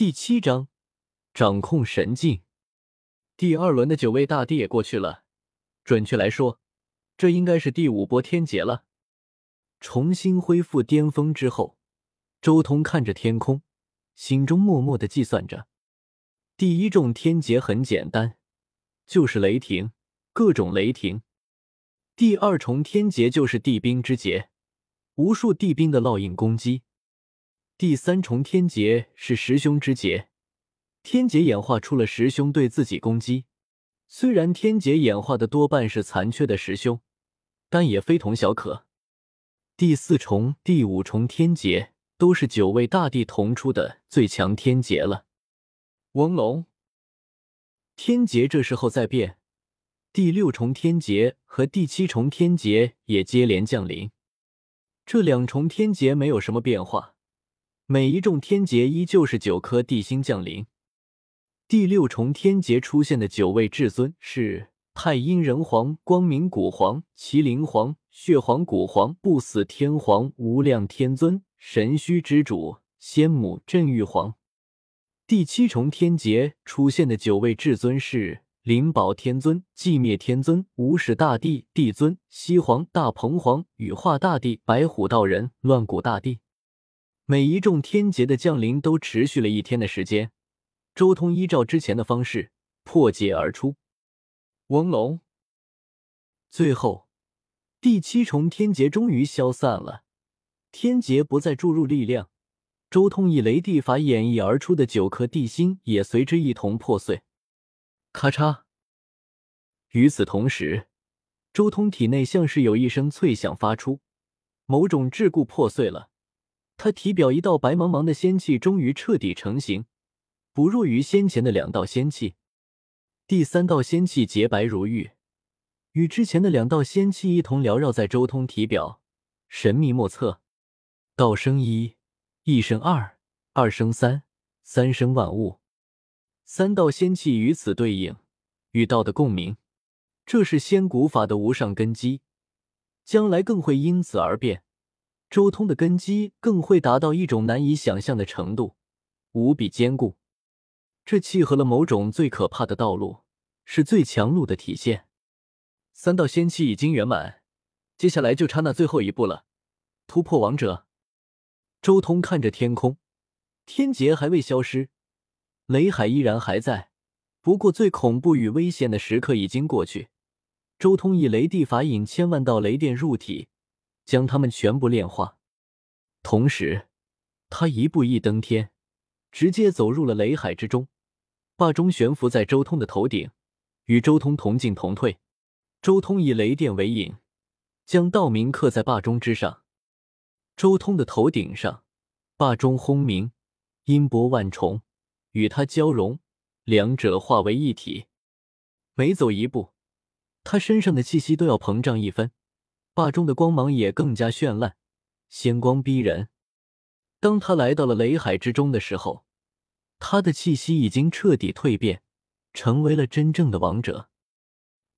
第七章，掌控神境。第二轮的九位大帝也过去了，准确来说，这应该是第五波天劫了。重新恢复巅峰之后，周通看着天空，心中默默的计算着：第一重天劫很简单，就是雷霆，各种雷霆；第二重天劫就是地兵之劫，无数地兵的烙印攻击。第三重天劫是十凶之劫，天劫演化出了十凶对自己攻击。虽然天劫演化的多半是残缺的十凶，但也非同小可。第四重、第五重天劫都是九位大帝同出的最强天劫了。翁龙，天劫这时候在变，第六重天劫和第七重天劫也接连降临。这两重天劫没有什么变化。每一重天劫依旧是九颗地心降临。第六重天劫出现的九位至尊是太阴人皇、光明古皇、麒麟皇、血皇古皇、不死天皇、无量天尊、神虚之主、仙母镇玉皇。第七重天劫出现的九位至尊是灵宝天尊、寂灭天尊、无始大帝、帝尊、西皇、大鹏皇、羽化大帝、白虎道人、乱古大帝。每一重天劫的降临都持续了一天的时间，周通依照之前的方式破界而出。翁龙，最后第七重天劫终于消散了，天劫不再注入力量，周通以雷地法演绎而出的九颗地心也随之一同破碎。咔嚓！与此同时，周通体内像是有一声脆响发出，某种桎梏破碎了。他体表一道白茫茫的仙气终于彻底成型，不弱于先前的两道仙气。第三道仙气洁白如玉，与之前的两道仙气一同缭绕在周通体表，神秘莫测。道生一，一生二，二生三，三生万物。三道仙气与此对应，与道的共鸣，这是仙古法的无上根基，将来更会因此而变。周通的根基更会达到一种难以想象的程度，无比坚固。这契合了某种最可怕的道路，是最强路的体现。三道仙气已经圆满，接下来就差那最后一步了，突破王者。周通看着天空，天劫还未消失，雷海依然还在，不过最恐怖与危险的时刻已经过去。周通以雷地法引千万道雷电入体。将他们全部炼化，同时，他一步一登天，直接走入了雷海之中。霸中悬浮在周通的头顶，与周通同进同退。周通以雷电为引，将道名刻在霸中之上。周通的头顶上，霸中轰鸣，音波万重，与他交融，两者化为一体。每走一步，他身上的气息都要膨胀一分。画中的光芒也更加绚烂，仙光逼人。当他来到了雷海之中的时候，他的气息已经彻底蜕变，成为了真正的王者。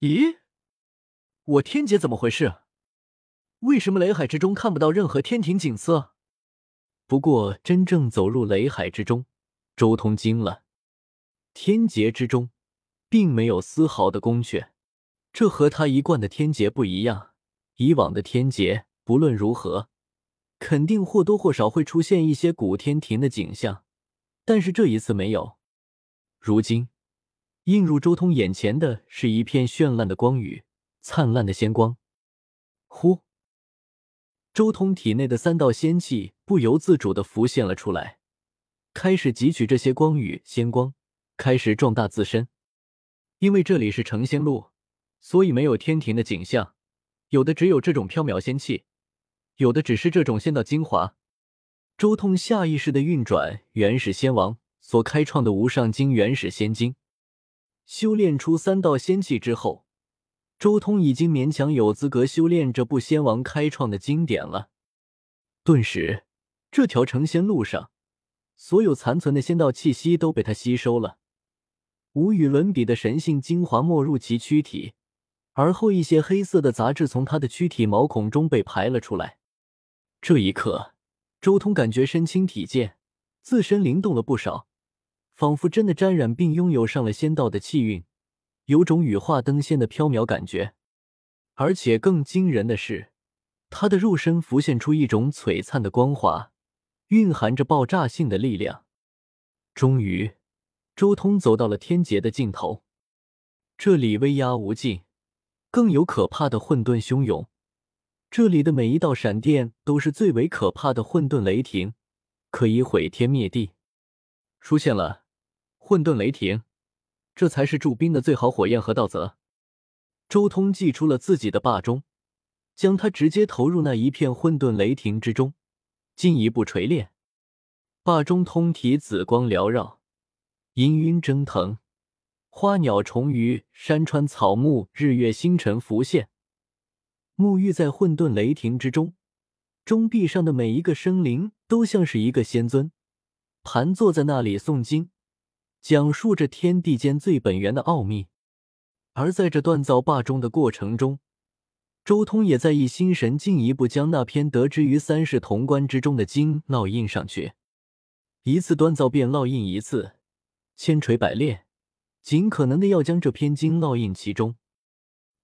咦，我天劫怎么回事？为什么雷海之中看不到任何天庭景色？不过，真正走入雷海之中，周通惊了。天劫之中，并没有丝毫的宫阙，这和他一贯的天劫不一样。以往的天劫，不论如何，肯定或多或少会出现一些古天庭的景象，但是这一次没有。如今，映入周通眼前的是一片绚烂的光雨，灿烂的仙光。呼！周通体内的三道仙气不由自主的浮现了出来，开始汲取这些光雨仙光，开始壮大自身。因为这里是成仙路，所以没有天庭的景象。有的只有这种飘渺仙气，有的只是这种仙道精华。周通下意识的运转原始仙王所开创的无上经原始仙经，修炼出三道仙气之后，周通已经勉强有资格修炼这部仙王开创的经典了。顿时，这条成仙路上，所有残存的仙道气息都被他吸收了，无与伦比的神性精华没入其躯体。而后，一些黑色的杂质从他的躯体毛孔中被排了出来。这一刻，周通感觉身轻体健，自身灵动了不少，仿佛真的沾染并拥有上了仙道的气韵，有种羽化登仙的飘渺感觉。而且更惊人的是，他的肉身浮现出一种璀璨的光华，蕴含着爆炸性的力量。终于，周通走到了天劫的尽头。这里威压无尽，更有可怕的混沌汹涌。这里的每一道闪电都是最为可怕的混沌雷霆，可以毁天灭地。出现了混沌雷霆，这才是驻兵的最好火焰和道则。周通祭出了自己的霸钟，将它直接投入那一片混沌雷霆之中，进一步锤炼。霸钟通体紫光缭绕，氤氲蒸腾，花鸟虫鱼、山川草木、日月星辰浮现，沐浴在混沌雷霆之中。钟壁上的每一个生灵都像是一个仙尊。盘坐在那里诵经，讲述着天地间最本源的奥秘。而在这锻造霸钟的过程中，周通也在一心神进一步将那篇得之于三世潼关之中的经烙印上去。一次锻造便烙印一次，千锤百炼，尽可能的要将这篇经烙印其中。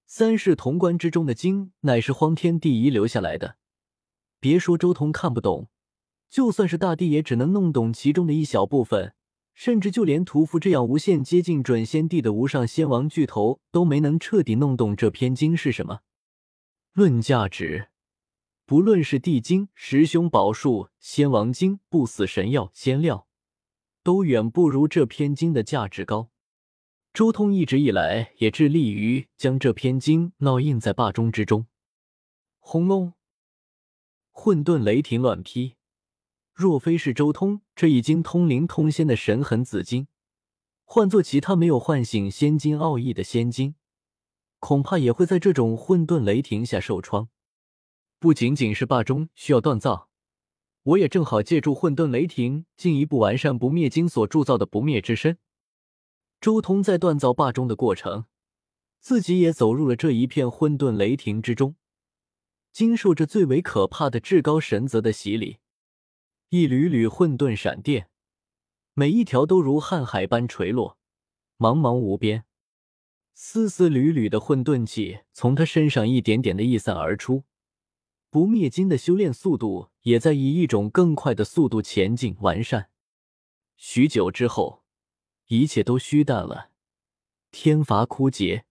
三世潼关之中的经乃是荒天地遗留下来的，别说周通看不懂。就算是大帝也只能弄懂其中的一小部分，甚至就连屠夫这样无限接近准仙帝的无上仙王巨头都没能彻底弄懂这篇经是什么。论价值，不论是地经、十凶宝术、仙王经、不死神药、仙料，都远不如这篇经的价值高。周通一直以来也致力于将这篇经烙印在霸中之中。轰隆，混沌雷霆乱劈。若非是周通这已经通灵通仙的神痕紫金，换做其他没有唤醒仙金奥义的仙金，恐怕也会在这种混沌雷霆下受创。不仅仅是霸钟需要锻造，我也正好借助混沌雷霆进一步完善不灭经所铸造的不灭之身。周通在锻造霸钟的过程，自己也走入了这一片混沌雷霆之中，经受着最为可怕的至高神则的洗礼。一缕缕混沌闪电，每一条都如瀚海般垂落，茫茫无边。丝丝缕缕的混沌气从他身上一点点的溢散而出，不灭金的修炼速度也在以一种更快的速度前进完善。许久之后，一切都虚淡了，天罚枯竭，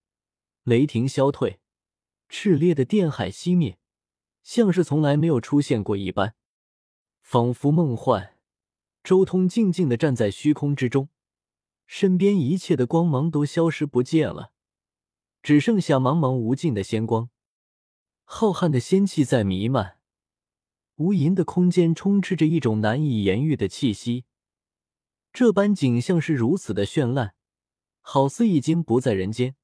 雷霆消退，炽烈的电海熄灭，像是从来没有出现过一般。仿佛梦幻，周通静静的站在虚空之中，身边一切的光芒都消失不见了，只剩下茫茫无尽的仙光，浩瀚的仙气在弥漫，无垠的空间充斥着一种难以言喻的气息。这般景象是如此的绚烂，好似已经不在人间，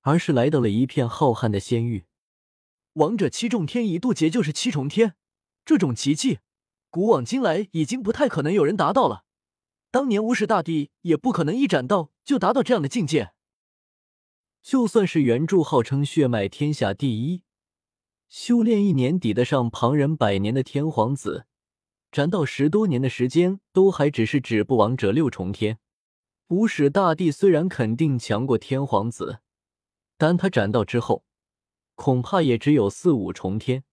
而是来到了一片浩瀚的仙域。王者七重天一渡劫就是七重天，这种奇迹。古往今来，已经不太可能有人达到了。当年无始大帝也不可能一斩道就达到这样的境界。就算是原著号称血脉天下第一，修炼一年抵得上旁人百年的天皇子，斩道十多年的时间，都还只是止步王者六重天。无始大帝虽然肯定强过天皇子，但他斩道之后，恐怕也只有四五重天，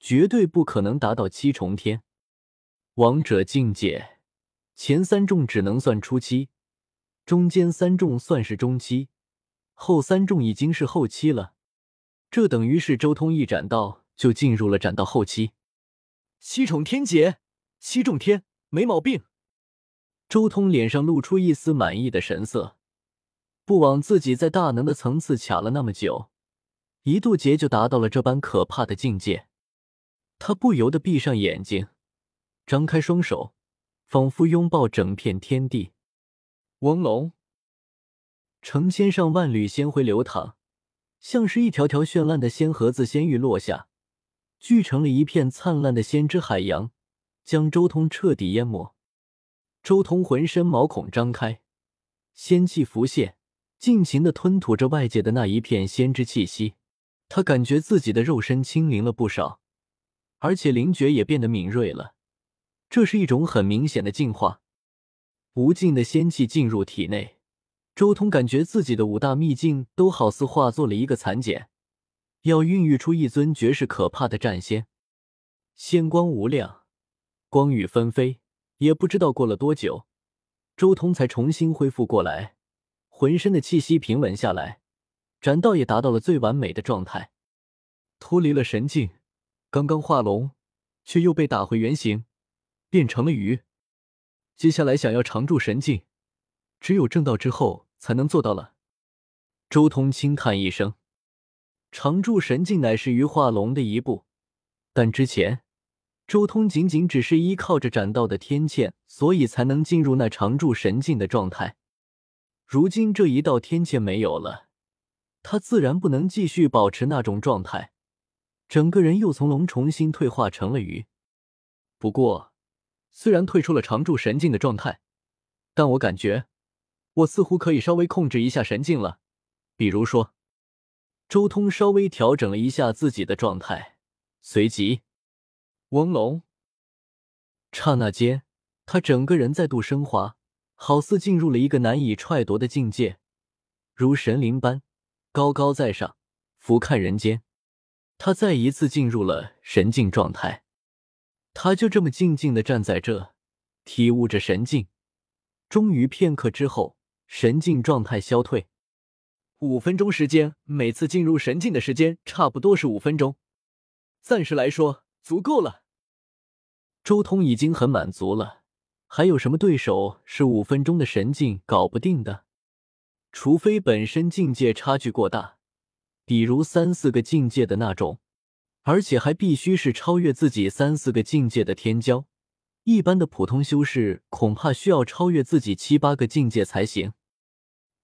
绝对不可能达到七重天。王者境界，前三重只能算初期，中间三重算是中期，后三重已经是后期了。这等于是周通一斩道就进入了斩道后期。七重天劫，七重天，没毛病。周通脸上露出一丝满意的神色，不枉自己在大能的层次卡了那么久，一渡劫就达到了这般可怕的境界。他不由得闭上眼睛。张开双手，仿佛拥抱整片天地。嗡隆，成千上万缕仙辉流淌，像是一条条绚烂的仙盒子仙玉落下，聚成了一片灿烂的仙之海洋，将周通彻底淹没。周通浑身毛孔张开，仙气浮现，尽情的吞吐着外界的那一片仙之气息。他感觉自己的肉身轻灵了不少，而且灵觉也变得敏锐了。这是一种很明显的进化。无尽的仙气进入体内，周通感觉自己的五大秘境都好似化作了一个蚕茧，要孕育出一尊绝世可怕的战仙。仙光无量，光雨纷飞，也不知道过了多久，周通才重新恢复过来，浑身的气息平稳下来，斩道也达到了最完美的状态，脱离了神境。刚刚化龙，却又被打回原形，变成了鱼。接下来想要常驻神境，只有正道之后才能做到了。周通轻叹一声：“常驻神境乃是鱼化龙的一步，但之前周通仅仅只是依靠着斩道的天堑，所以才能进入那常驻神境的状态。如今这一道天堑没有了，他自然不能继续保持那种状态，整个人又从龙重新退化成了鱼。不过。”虽然退出了常驻神境的状态，但我感觉我似乎可以稍微控制一下神境了。比如说，周通稍微调整了一下自己的状态，随即，翁龙。刹那间，他整个人再度升华，好似进入了一个难以踹夺的境界，如神灵般高高在上，俯瞰人间。他再一次进入了神境状态。他就这么静静的站在这，体悟着神境。终于片刻之后，神境状态消退。五分钟时间，每次进入神境的时间差不多是五分钟，暂时来说足够了。周通已经很满足了，还有什么对手是五分钟的神境搞不定的？除非本身境界差距过大，比如三四个境界的那种。而且还必须是超越自己三四个境界的天骄，一般的普通修士恐怕需要超越自己七八个境界才行。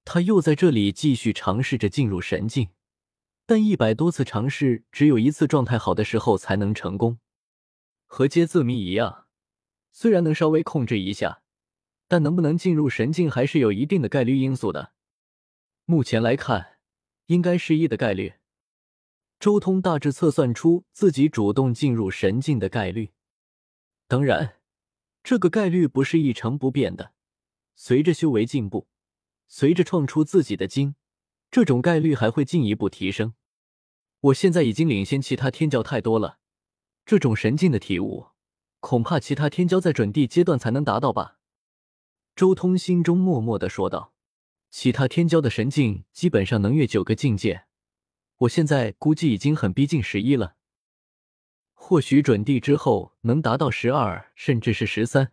他又在这里继续尝试着进入神境，但一百多次尝试，只有一次状态好的时候才能成功。和接字谜一样，虽然能稍微控制一下，但能不能进入神境还是有一定的概率因素的。目前来看，应该是一的概率。周通大致测算出自己主动进入神境的概率，当然，这个概率不是一成不变的。随着修为进步，随着创出自己的经，这种概率还会进一步提升。我现在已经领先其他天教太多了，这种神境的体悟，恐怕其他天骄在准地阶段才能达到吧？周通心中默默的说道：“其他天骄的神境基本上能越九个境界。”我现在估计已经很逼近十一了，或许准地之后能达到十二，甚至是十三。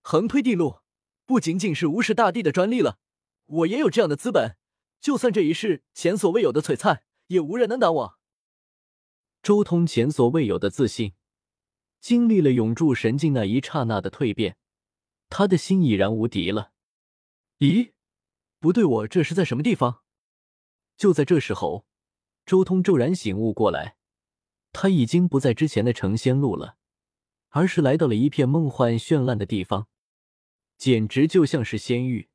横推地路不仅仅是无视大帝的专利了，我也有这样的资本。就算这一世前所未有的璀璨，也无人能挡我。周通前所未有的自信，经历了永驻神境那一刹那的蜕变，他的心已然无敌了。咦，不对，我这是在什么地方？就在这时候，周通骤然醒悟过来，他已经不在之前的成仙路了，而是来到了一片梦幻绚烂的地方，简直就像是仙域。